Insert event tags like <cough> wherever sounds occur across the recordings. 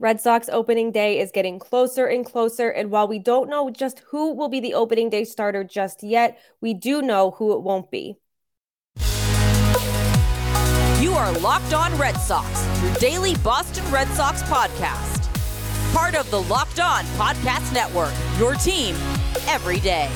Red Sox opening day is getting closer and closer. And while we don't know just who will be the opening day starter just yet, we do know who it won't be. You are Locked On Red Sox, your daily Boston Red Sox podcast. Part of the Locked On Podcast Network, your team every day.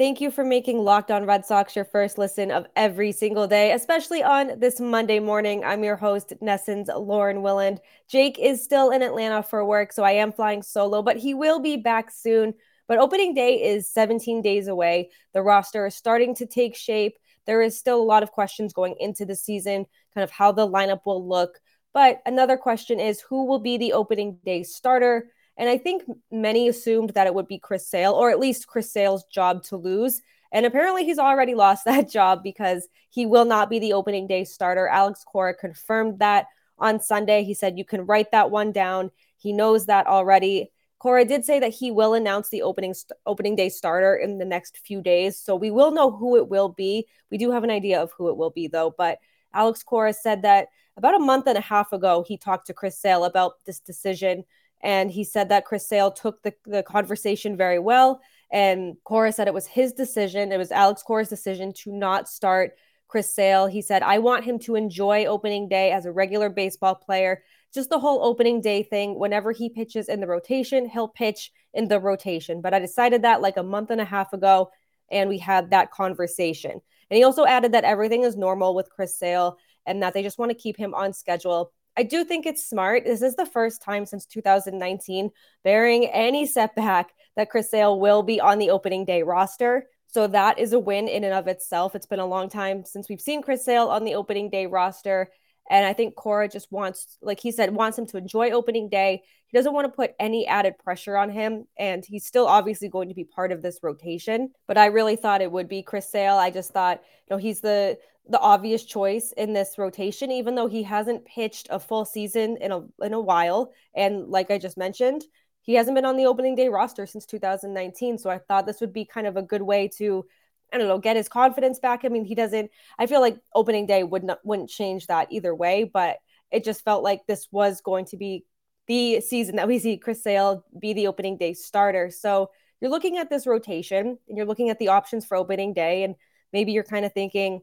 Thank you for making Locked On Red Sox your first listen of every single day, especially on this Monday morning. I'm your host, NESN's Lauren Willand. Jake is still in Atlanta for work, so I am flying solo, but he will be back soon. But opening day is 17 days away. The roster is starting to take shape. There is still a lot of questions going into the season, kind of how the lineup will look. But another question is who will be the opening day starter? And I think many assumed that it would be Chris Sale, or at least Chris Sale's job to lose. And apparently he's already <laughs> lost that job because he will not be the opening day starter. Alex Cora confirmed that on Sunday. He said, You can write that one down. He knows that already. Cora did say that he will announce the opening st- opening day starter in the next few days, so we will know who it will be. We do have an idea of who it will be, though. But Alex Cora said that about a month and a half ago, he talked to Chris Sale about this decision and he said that Chris Sale took the, the conversation very well. And Cora said it was his decision. It was Alex Cora's decision to not start Chris Sale. He said, I want him to enjoy opening day as a regular baseball player. Just the whole opening day thing. Whenever he pitches in the rotation, he'll pitch in the rotation. But I decided that like a month and a half ago, and we had that conversation. And he also added that everything is normal with Chris Sale and that they just want to keep him on schedule I do think it's smart. This is the first time since 2019, bearing any setback, that Chris Sale will be on the opening day roster. So that is a win in and of itself. It's been a long time since we've seen Chris Sale on the opening day roster. And I think Cora just wants, like he said, wants him to enjoy opening day. He doesn't want to put any added pressure on him. And he's still obviously going to be part of this rotation. But I really thought it would be Chris Sale. I just thought, you know, he's the the obvious choice in this rotation, even though he hasn't pitched a full season in a in a while. And like I just mentioned, he hasn't been on the opening day roster since 2019. So I thought this would be kind of a good way to, I don't know, get his confidence back. I mean, he doesn't. I feel like opening day would not wouldn't change that either way, but it just felt like this was going to be the season that we see Chris Sale be the opening day starter. So you're looking at this rotation and you're looking at the options for opening day, and maybe you're kind of thinking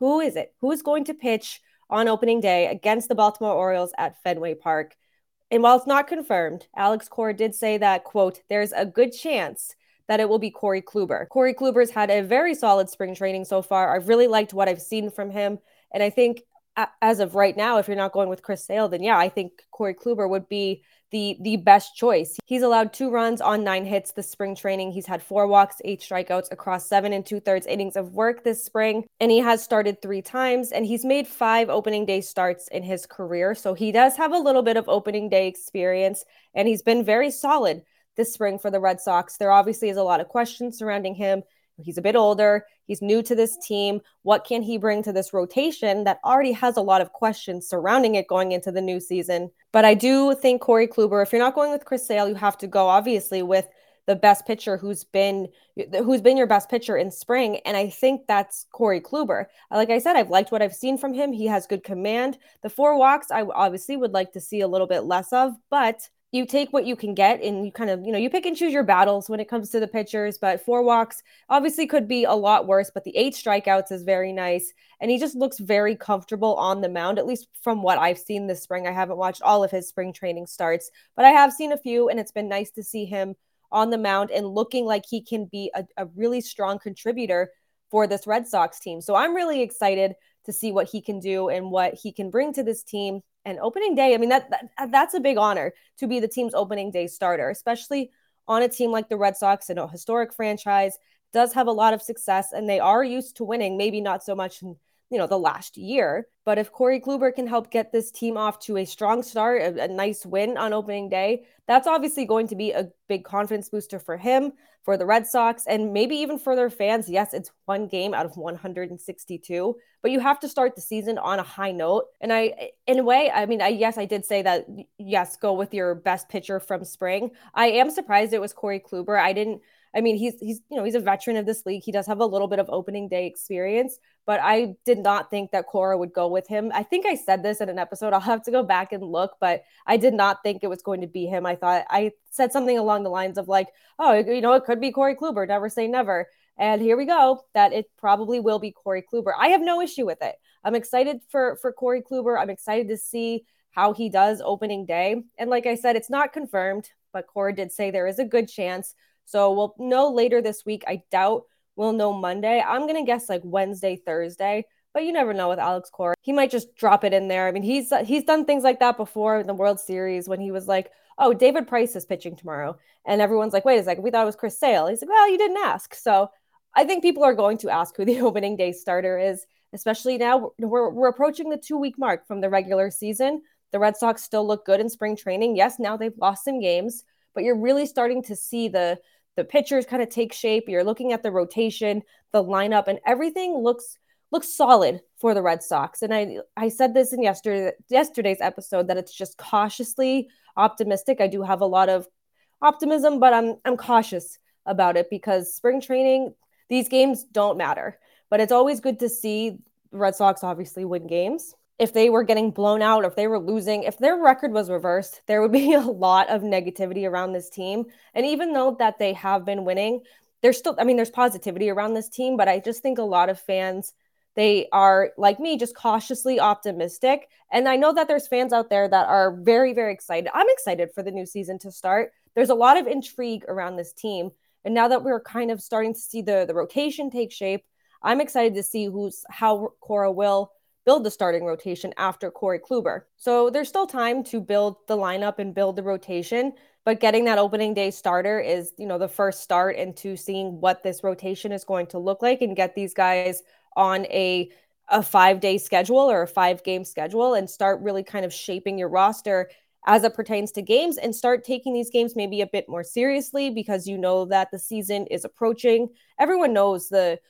who is it? Who is going to pitch on opening day against the Baltimore Orioles at Fenway Park? And while it's not confirmed, Alex Cora did say that, quote, there's a good chance that it will be Corey Kluber. Corey Kluber's had a very solid spring training so far. I've really liked what I've seen from him. And I think as of right now, if you're not going with Chris Sale, then yeah, I think Corey Kluber would be the the best choice. He's allowed two runs on nine hits this spring training. He's had four walks, eight strikeouts across seven and two thirds innings of work this spring, and he has started three times. And he's made five opening day starts in his career, so he does have a little bit of opening day experience, and he's been very solid this spring for the Red Sox. There obviously is a lot of questions surrounding him. He's a bit older. He's new to this team. What can he bring to this rotation that already has a lot of questions surrounding it going into the new season? But I do think Corey Kluber, if you're not going with Chris Sale, you have to go obviously with the best pitcher who's been who's been your best pitcher in spring and i think that's corey kluber like i said i've liked what i've seen from him he has good command the four walks i obviously would like to see a little bit less of but you take what you can get and you kind of, you know, you pick and choose your battles when it comes to the pitchers. But four walks obviously could be a lot worse, but the eight strikeouts is very nice. And he just looks very comfortable on the mound, at least from what I've seen this spring. I haven't watched all of his spring training starts, but I have seen a few, and it's been nice to see him on the mound and looking like he can be a, a really strong contributor for this Red Sox team. So I'm really excited to see what he can do and what he can bring to this team and opening day, I mean that, that uh, that's a big honor to be the team's opening day starter, especially on a team like the Red Sox, and a historic franchise, does have a lot of success and they are used to winning, maybe not so much in you know the last year, But if Corey Kluber can help get this team off to a strong start, a, a, nice win on opening day, that's obviously going to be a big confidence booster for him, for the Red Sox, and maybe even for their fans. Yes, it's one game out of 162, but you have to start the season on a high note. And I, in a way, I mean, I yes, I did say that, yes, go with your best pitcher from spring. I am surprised it was Corey Kluber. I didn't. I mean, he's he's you know he's a veteran of this league. He does have a little bit of opening day experience, but I did not think that Cora would go with him. I think I said this in an episode. <laughs> I'll have to go back and look, but I did not think it was going to be him. I thought I said something along the lines of like, oh, you know, it could be Corey Kluber. Never say never. And here we go. That it probably will be Corey Kluber. I have no issue with it. I'm excited for for Corey Kluber. I'm excited to see how he does opening day. And like I said, it's not confirmed, but Cora did say there is a good chance. So we'll know later this week. I doubt we'll know Monday. I'm going to guess like Wednesday, Thursday, but you never know with Alex Cora. He might just drop it in there. I mean, he's he's done things like that before in the World Series when he was like, "Oh, David Price is pitching tomorrow." And everyone's like, "Wait a second, we thought it was Chris Sale." He's like, "Well, you didn't ask." So, I think people are going to ask who the <laughs> opening day starter is, especially now we're we're approaching the 2-week mark from the regular season. The Red Sox still look good in spring training. Yes, now they've lost some games, but you're really starting to see the the pitchers kind of take shape. You're looking at the rotation, the lineup, and everything looks looks solid for the Red Sox. And I I said this in yesterday yesterday's episode that it's just cautiously optimistic. I do have a lot of optimism, but I'm I'm cautious about it because spring training, these games don't matter. But it's always good to see Red Sox obviously win games if they were getting blown out, if they were losing, if their record was reversed, there would be <laughs> a lot of negativity around this team. And even though that they have been winning, there's still, I mean, there's positivity around this team, but I just think a lot of fans, they are like me, just cautiously optimistic. And I know that there's fans out there that are very, very excited. I'm excited for the new season to start. There's a lot of intrigue around this team. And now that we're kind of starting to see the, the rotation take shape, I'm excited to see who's how Cora will build the starting rotation after Corey Kluber. So there's still time to build the lineup and build the rotation, but getting that opening day starter is, you know, the first start into seeing what this rotation is going to look like and get these guys on a a 5-day schedule or a 5-game schedule and start really kind of shaping your roster as it pertains to games and start taking these games maybe a bit more seriously because you know that the season is approaching. Everyone knows the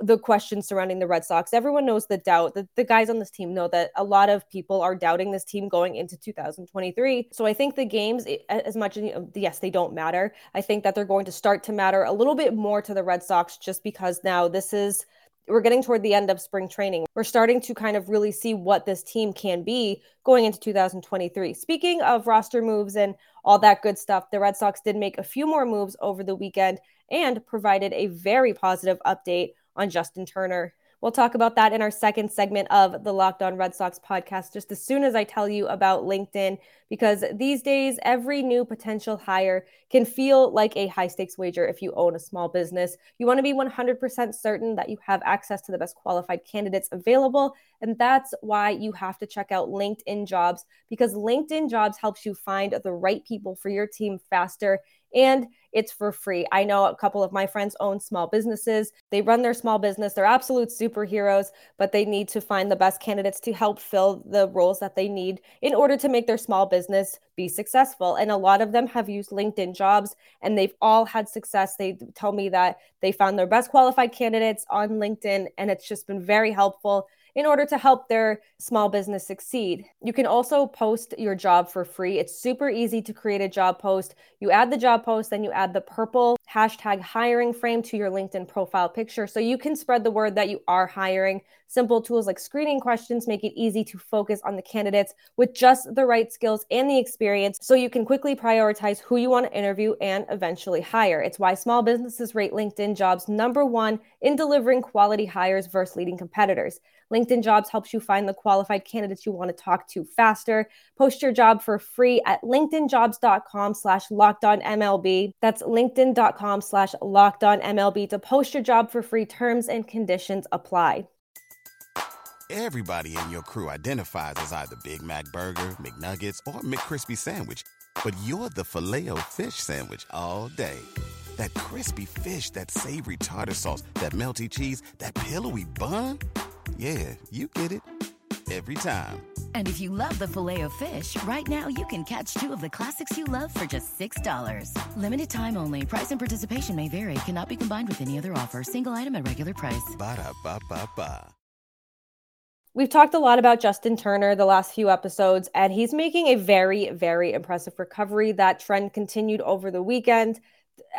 the questions surrounding the Red Sox. Everyone knows the doubt that the guys on this team know that a lot of people are doubting this team going into 2023. So I think the games, as much as yes, they don't matter. I think that they're going to start to matter a little bit more to the Red Sox just because now this is we're getting toward the end of spring training. We're starting to kind of really see what this team can be going into 2023. Speaking of roster moves and all that good stuff, the Red Sox did make a few more moves over the weekend and provided a very positive update on Justin Turner. We'll talk about that in our second segment of the Locked On Red Sox podcast just as soon as I tell you about LinkedIn, because these days, every new potential hire can feel like a high stakes wager if you own a small business. You want to be 100% certain that you have access to the best qualified candidates available. And that's why you have to check out LinkedIn Jobs, because LinkedIn Jobs helps you find the right people for your team faster and it's for free. I know a couple of my friends own small businesses. They run their small business. They're absolute superheroes, but they need to find the best candidates to help fill the roles that they need in order to make their small business be successful. And a lot of them have used LinkedIn jobs and they've all had success. They tell me that they found their best qualified candidates on LinkedIn and it's just been very helpful in order to help their small business succeed. You can also post your job for free. It's super easy to create a job post. You add the job post, then you add the purple hashtag hiring frame to your LinkedIn profile picture so you can spread the word that you are hiring. Simple tools like screening questions make it easy to focus on the candidates with just the right skills and the experience so you can quickly prioritize who you want to interview and eventually hire. It's why small businesses rate LinkedIn jobs number one in delivering quality hires versus leading competitors. LinkedIn Jobs helps you find the qualified candidates you want to talk to faster. Post your job for free at linkedinjobs.com slash MLB. That's linkedin.com slash MLB to post your job for free. Terms and conditions apply. Everybody in your crew identifies as either Big Mac Burger, McNuggets, or McCrispy Sandwich, but you're the filet fish Sandwich all day. That crispy fish, that savory tartar sauce, that melty cheese, that pillowy bun. Yeah, you get it every time. And if you love the filet of fish, right now you can catch two of the classics you love for just $6. Limited time only. Price and participation may vary. Cannot be combined with any other offer. Single item at regular price. Ba da ba ba ba. We've talked a lot about Justin Turner the last few episodes, and he's making a very, very impressive recovery. That trend continued over the weekend.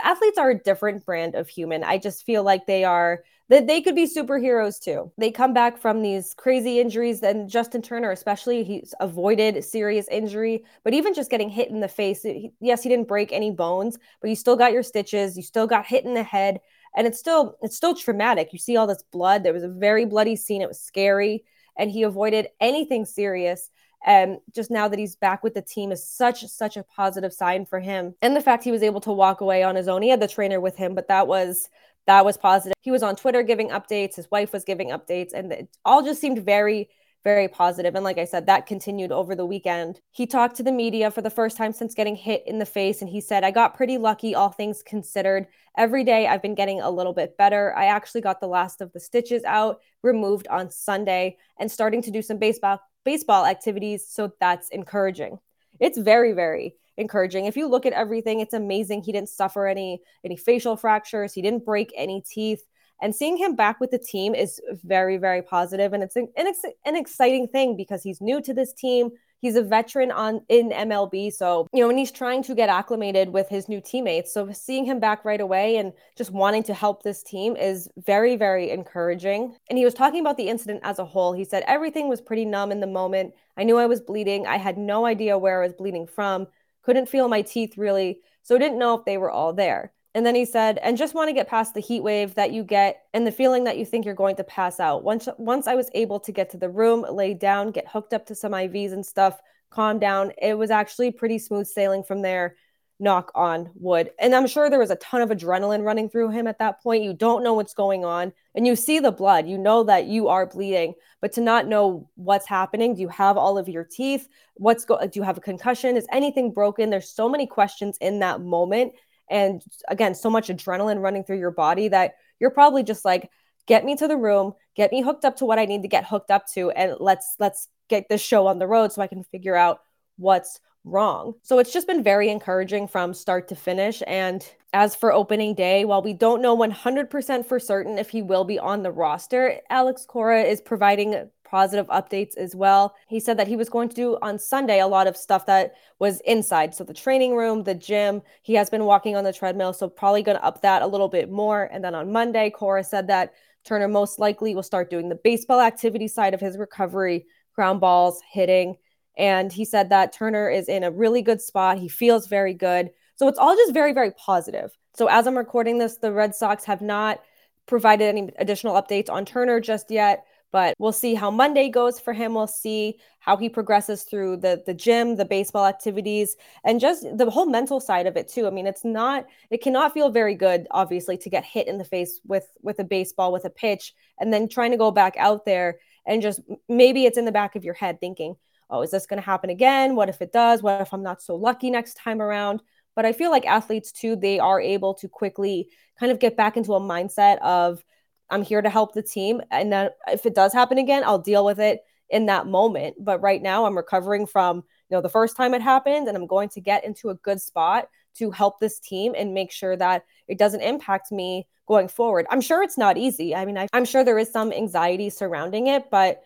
Athletes are a different brand of human. I just feel like they are that they could be superheroes too. They come back from these crazy injuries, and Justin Turner, especially, he's avoided serious injury, but even just getting hit in the face. Yes, he didn't break any bones, but you still got your stitches. You still got hit in the head, and it's still it's still traumatic. You see all this blood. There was a very bloody scene. It was scary and he avoided anything serious. And just now that he's back with the team is such such a positive sign for him. And the fact he was able to walk away on his own. He had the trainer with him, but that was that was positive. He was on Twitter giving updates. His wife was giving updates, and it all just seemed very very positive. And like I said, that continued over the weekend. He talked to the media for the first time since getting hit in the face. And he said, I got pretty lucky, all things considered. Every day I've been getting a little bit better. I actually got the last of the stitches out, removed on Sunday, and starting to do some baseball baseball activities. So that's encouraging. It's very, very encouraging. If you look at everything, it's amazing. He didn't suffer any any facial fractures. He didn't break any teeth. And seeing him back with the team is very, very positive, and it's an, an, ex- an exciting thing because he's new to this team. He's a veteran on in MLB, so you know, and he's trying to get acclimated with his new teammates. So seeing him back right away and just wanting to help this team is very, very encouraging. And he was talking about the incident as a whole. He said everything was pretty numb in the moment. I knew I was bleeding. I had no idea where I was bleeding from. Couldn't feel my teeth really, so didn't know if they were all there. And then he said, and just want to get past the heat wave that you get and the feeling that you think you're going to pass out. Once once I was able to get to the room, lay down, get hooked up to some IVs and stuff, calm down, it was actually pretty smooth sailing from there. Knock on wood. And I'm sure there was a ton of adrenaline running through him at that point. You don't know what's going on and you see the blood. You know that you are bleeding, but to not know what's happening, do you have all of your teeth? What's go do you have a concussion? Is anything broken? There's so many questions in that moment and again so much adrenaline running through your body that you're probably just like get me to the room get me hooked up to what i need to get hooked up to and let's let's get this show on the road so i can figure out what's wrong so it's just been very encouraging from start to finish and as for opening day while we don't know 100% for certain if he will be on the roster alex cora is providing positive updates as well. He said that he was going to do on Sunday a lot of stuff that was inside. So the training room, the gym, he has been walking on the treadmill. So probably going to up that a little bit more. And then on Monday, Cora said that Turner most likely will start doing the baseball activity side of his recovery, ground balls, hitting. And he said that Turner is in a really good spot. He feels very good. So it's all just very, very positive. So as I'm recording this, the Red Sox have not provided any additional updates on Turner just yet. But we'll see how Monday goes for him. We'll see how he progresses through the the gym, the baseball activities, and just the whole mental side of it too. I mean, it's not it cannot feel very good, obviously, to get hit in the face with with a baseball with a pitch, and then trying to go back out there and just maybe it's in the back of your head thinking, oh, is this going to happen again? What if it does? What if I'm not so lucky next time around? But I feel like athletes too, they are able to quickly kind of get back into a mindset of I'm here to help the team. And then if it does happen again, I'll deal with it in that moment. But right now, I'm recovering from you know the first time it happened, and I'm going to get into a good spot to help this team and make sure that it doesn't impact me going forward. I'm sure it's not easy. I mean, I, I'm sure there is some anxiety surrounding it, but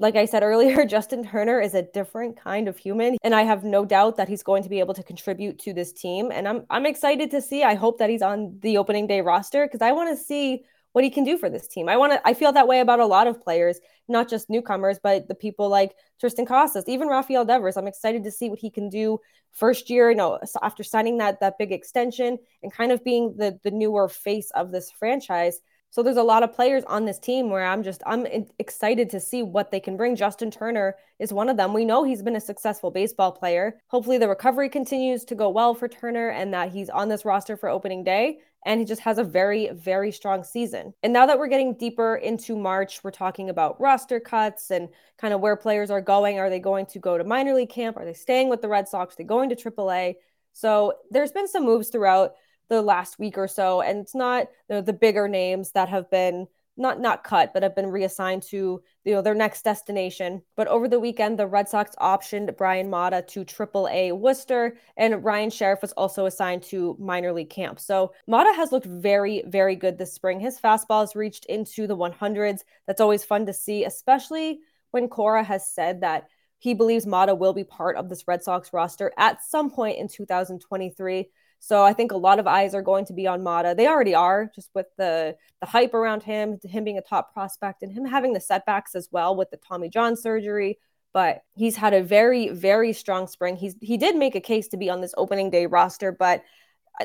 like I said earlier, <laughs> Justin Turner is a different kind of human, and I have no doubt that he's going to be able to contribute to this team. And I'm I'm excited to see. I hope that he's on the opening day roster because I want to see what he can do for this team. I want to I feel that way about a lot of players, not just newcomers, but the people like Triston Casas, even Rafael Devers. I'm excited to see what he can do first year, you know, after signing that that big extension and kind of being the the newer face of this franchise. So there's a lot of players on this team where I'm just I'm excited to see what they can bring. Justin Turner is one of them. We know he's been a successful baseball player. Hopefully the recovery continues to go well for Turner and that he's on this roster for opening day and he just has a very very strong season. And now that we're getting deeper into March, we're talking about roster cuts and kind of where players are going. Are they going to go to minor league camp? Are they staying with the Red Sox? Are they going to AAA? So there's been some moves throughout the last week or so. And it's not you know, the bigger names that have been not not cut, but have been reassigned to you know their next destination. But over the weekend, the Red Sox optioned Bryan Mata to AAA Worcester, and Ryan Sherriff was also assigned to minor league camp. So Mata has looked very, very good this spring. His fastball has reached into the 100s. That's always fun to see, especially when Cora has said that he believes Mata will be part of this Red Sox roster at some point in 2023. So I think a lot of eyes are going to be on Mata. They already are, just with the the hype around him, him being a top prospect, and him having the setbacks as well with the Tommy John surgery. But he's had a very, very strong spring. He's he did make a case to be on this opening day roster, but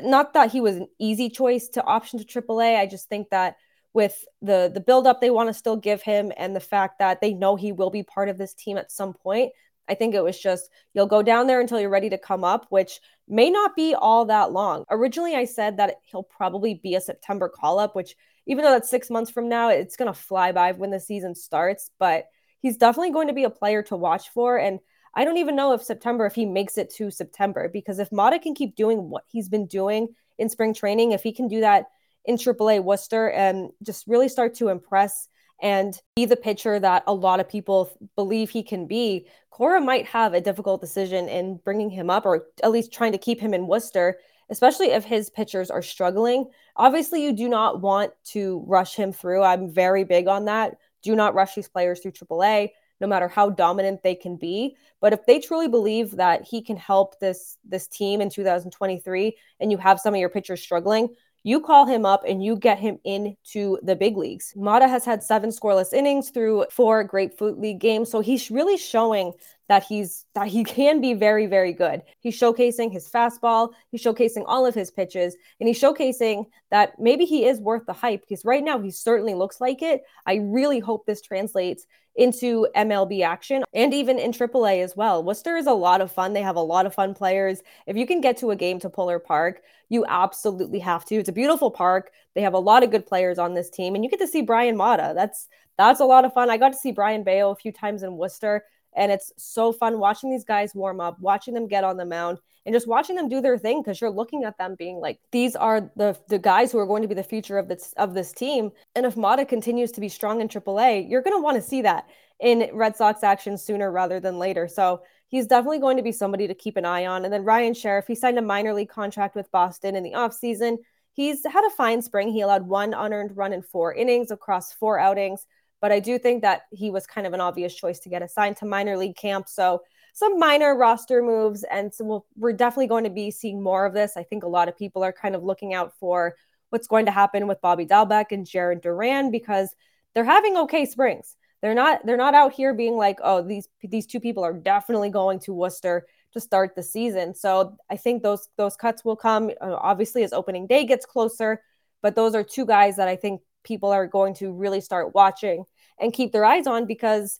not that he was an easy choice to option to AAA. I just think that with the the buildup they want to still give him and the fact that they know he will be part of this team at some point, I think it was just you'll go down there until you're ready to come up, which may not be all that long. Originally, I said that he'll probably be a September call up, which even though that's six months from now, it's going to fly by when the season starts. But he's definitely going to be a player to watch for. And I don't even know if September, if he makes it to September, because if Mata can keep doing what he's been doing in spring training, if he can do that in AAA Worcester and just really start to impress and be the pitcher that a lot of people believe he can be, Cora might have a difficult decision in bringing him up or at least trying to keep him in Worcester, especially if his pitchers are struggling. Obviously, you do not want to rush him through. I'm very big on that. Do not rush these players through AAA, no matter how dominant they can be. But if they truly believe that he can help this this team in 2023 and you have some of your pitchers struggling, you call him up and you get him into the big leagues. Mata has had seven scoreless innings through four Grapefruit League games. So he's really showing that he's that he can be very very good. He's showcasing his fastball, he's showcasing all of his pitches, and he's showcasing that maybe he is worth the hype because right now he certainly looks like it. I really hope this translates into MLB action and even in AAA as well. Worcester is a lot of fun. They have a lot of fun players. If you can get to a game to Polar Park, you absolutely have to. It's a beautiful park. They have a lot of good players on this team, and you get to see Bryan Mata. That's that's a lot of fun. I got to see Brayan Bello a few times in Worcester, and it's so fun watching these guys warm up, watching them get on the mound, and just watching them do their thing because you're looking at them being like, these are the the guys who are going to be the future of this of this team. And if Mata continues to be strong in AAA, you're going to want to see that in Red Sox action sooner rather than later. So he's definitely going to be somebody to keep an eye on. And then Ryan Sherriff, he signed a minor league contract with Boston in the offseason. He's had a fine spring. He allowed one unearned run in four innings across four outings. But I do think that he was kind of an obvious choice to get assigned to minor league camp. So some minor roster moves. And so we'll, we're definitely going to be seeing more of this. I think a lot of people are kind of looking out for what's going to happen with Bobby Dalbec and Jarren Duran because they're having okay springs. They're not they're not out here being like, oh, these these two people are definitely going to Worcester to start the season. So I think those those cuts will come uh, obviously as opening day gets closer, but those are two guys that I think people are going to really start watching and keep their eyes on because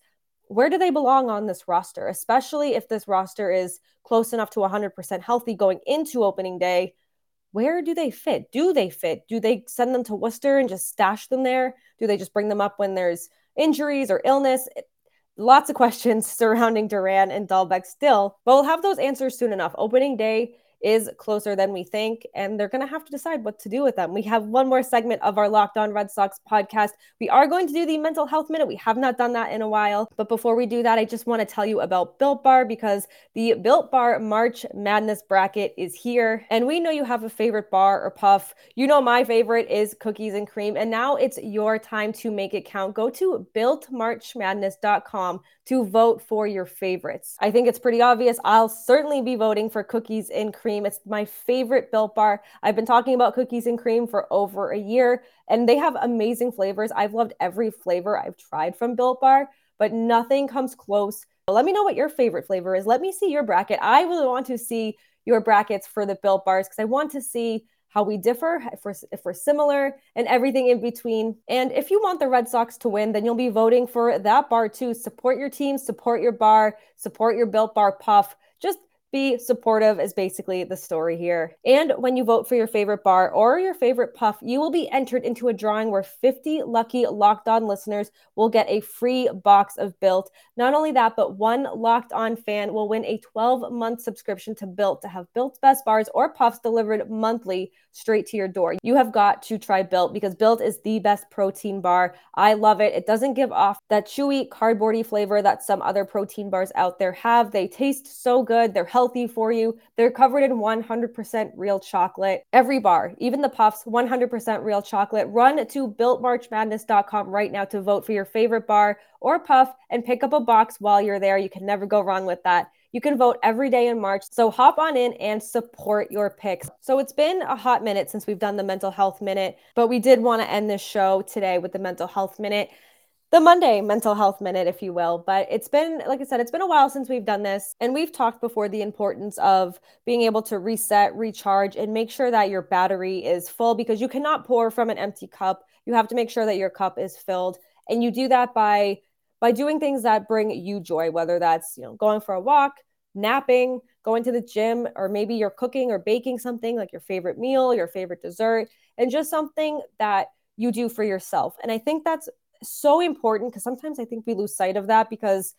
where do they belong on this roster, especially if this roster is close enough to 100% healthy going into opening day? Where do they fit? Do they fit? Do they send them to Worcester and just stash them there? Do they just bring them up when there's injuries or illness. Lots of <laughs> questions surrounding Duran and Dalbec still, but we'll have those answers soon enough. Opening day is closer than we think, and they're going to have to decide what to do with them. We have one more segment of our Locked On Red Sox podcast. We are going to do the mental health minute. We have not done that in a while. But before we do that, I just want to tell you about Built Bar because the Built Bar March Madness bracket is here. And we know you have a favorite bar or puff. You know, my favorite is cookies and cream. And now it's your time to make it count. Go to builtmarchmadness.com to vote for your favorites. I think it's pretty obvious. I'll certainly be voting for cookies and cream. It's my favorite built bar. I've been talking about cookies and cream for over a year, and they have amazing flavors. I've loved every flavor I've tried from Built Bar, but nothing comes close. Let me know what your favorite flavor is. Let me see your bracket. I really want to see your brackets for the Built Bars because I want to see how we differ, if we're, if we're similar, and everything in between. And if you want the Red Sox to win, then you'll be voting for that bar too. Support your team, support your bar, support your Built Bar Puff. Be supportive is basically the story here. And when you vote for your favorite bar or your favorite puff, you will be entered into a drawing where 50 lucky Locked On listeners will get a free box of Built. Not only that, but one Locked On fan will win a 12 month subscription to Built to have Built's Best bars or puffs delivered monthly straight to your door. You have got to try Built because Built is the best protein bar. I love it. It doesn't give off that chewy, cardboardy flavor that some other protein bars out there have. They taste so good. They're healthy for you. They're covered in 100% real chocolate. Every bar, even the puffs, 100% real chocolate. Run to builtmarchmadness.com right now to vote for your favorite bar or puff and pick up a box while you're there. You can never go wrong with that. You can vote every day in March. So hop on in and support your picks. So it's been a hot minute since we've done the mental health minute, but we did want to end this show today with the mental health minute the Monday mental health minute, if you will. But it's been, like I said, it's been a while since we've done this. And we've talked before the importance of being able to reset, recharge, and make sure that your battery is full because you cannot pour from an empty cup. You have to make sure that your cup is filled. And you do that by by doing things that bring you joy, whether that's, you know, going for a walk, napping, going to the gym, or maybe you're cooking or baking something like your favorite meal, your favorite dessert, and just something that you do for yourself. And I think that's so important because sometimes I think we lose sight of that because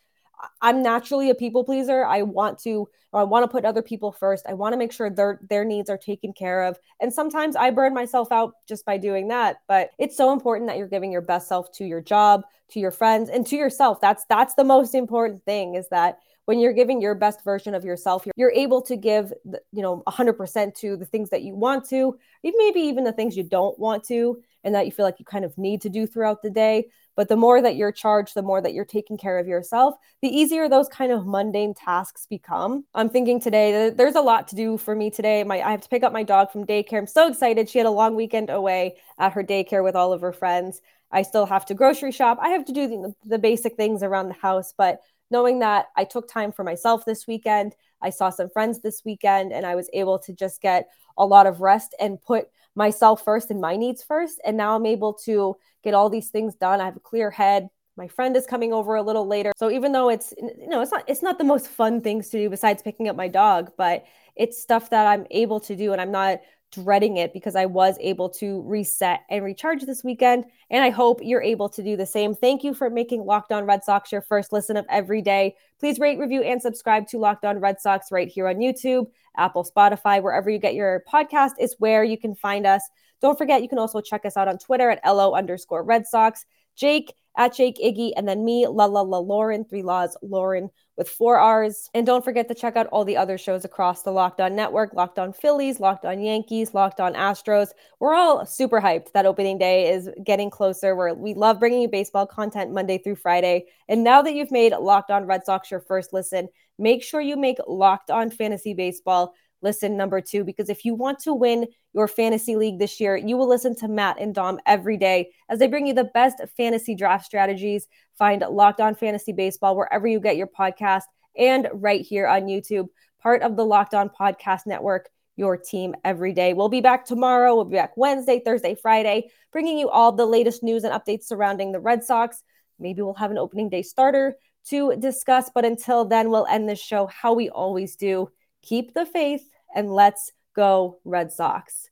I'm naturally a people pleaser. I want to I want to put other people first. I want to make sure their their needs are taken care of. And sometimes I burn myself out just by doing that, but it's so important that you're giving your best self to your job, to your friends, and to yourself. That's that's the most important thing is that when you're giving your best version of yourself you're, you're able to give you know 100% to the things that you want to maybe even the things you don't want to and that you feel like you kind of need to do throughout the day. But the more that you're charged, the more that you're taking care of yourself, the easier those kind of mundane tasks become. I'm thinking today there's a lot to do for me today. My I have to pick up my dog from daycare. I'm so excited. She had a long weekend away at her daycare with all of her friends. I still have to grocery shop. I have to do the, the basic things around the house, but knowing that I took time for myself this weekend, I saw some friends this weekend, and I was able to just get a lot of rest and put myself first and my needs first. And now I'm able to get all these things done. I have a clear head. My friend is coming over a little later. So even though it's you know, it's not it's not the most fun things to do besides picking up my dog, but it's stuff that I'm able to do and I'm not dreading it because I was able to reset and recharge this weekend. And I hope you're able to do the same. Thank you for making Locked On Red Sox your first listen of every day. Please rate, review, and subscribe to Locked On Red Sox right here on YouTube, Apple, Spotify, wherever you get your podcast is where you can find us. Don't forget, you can also check us out on Twitter at LO underscore Red Sox. Jake at Jake Iggy, and then me, La La La Lauren, three laws, Lauren with four R's. And don't forget to check out all the other shows across the Locked On Network Locked On Phillies, Locked On Yankees, Locked On Astros. We're all super hyped that opening day is getting closer. Where we love bringing you baseball content Monday through Friday. And now that you've made Locked On Red Sox your first listen, make sure you make Locked On Fantasy Baseball listen number two because if you want to win your fantasy league this year, you will listen to Matt and Dom every day as they bring you the best fantasy draft strategies. Find Locked On Fantasy Baseball wherever you get your podcast and right here on YouTube, part of the Locked On Podcast Network. Your team every day. We'll be back tomorrow. We'll be back Wednesday, Thursday, Friday, bringing you all the latest news and updates surrounding the Red Sox. Maybe we'll have an opening day starter to discuss. But until then, we'll end this show how we always do keep the faith and let's go Red Sox.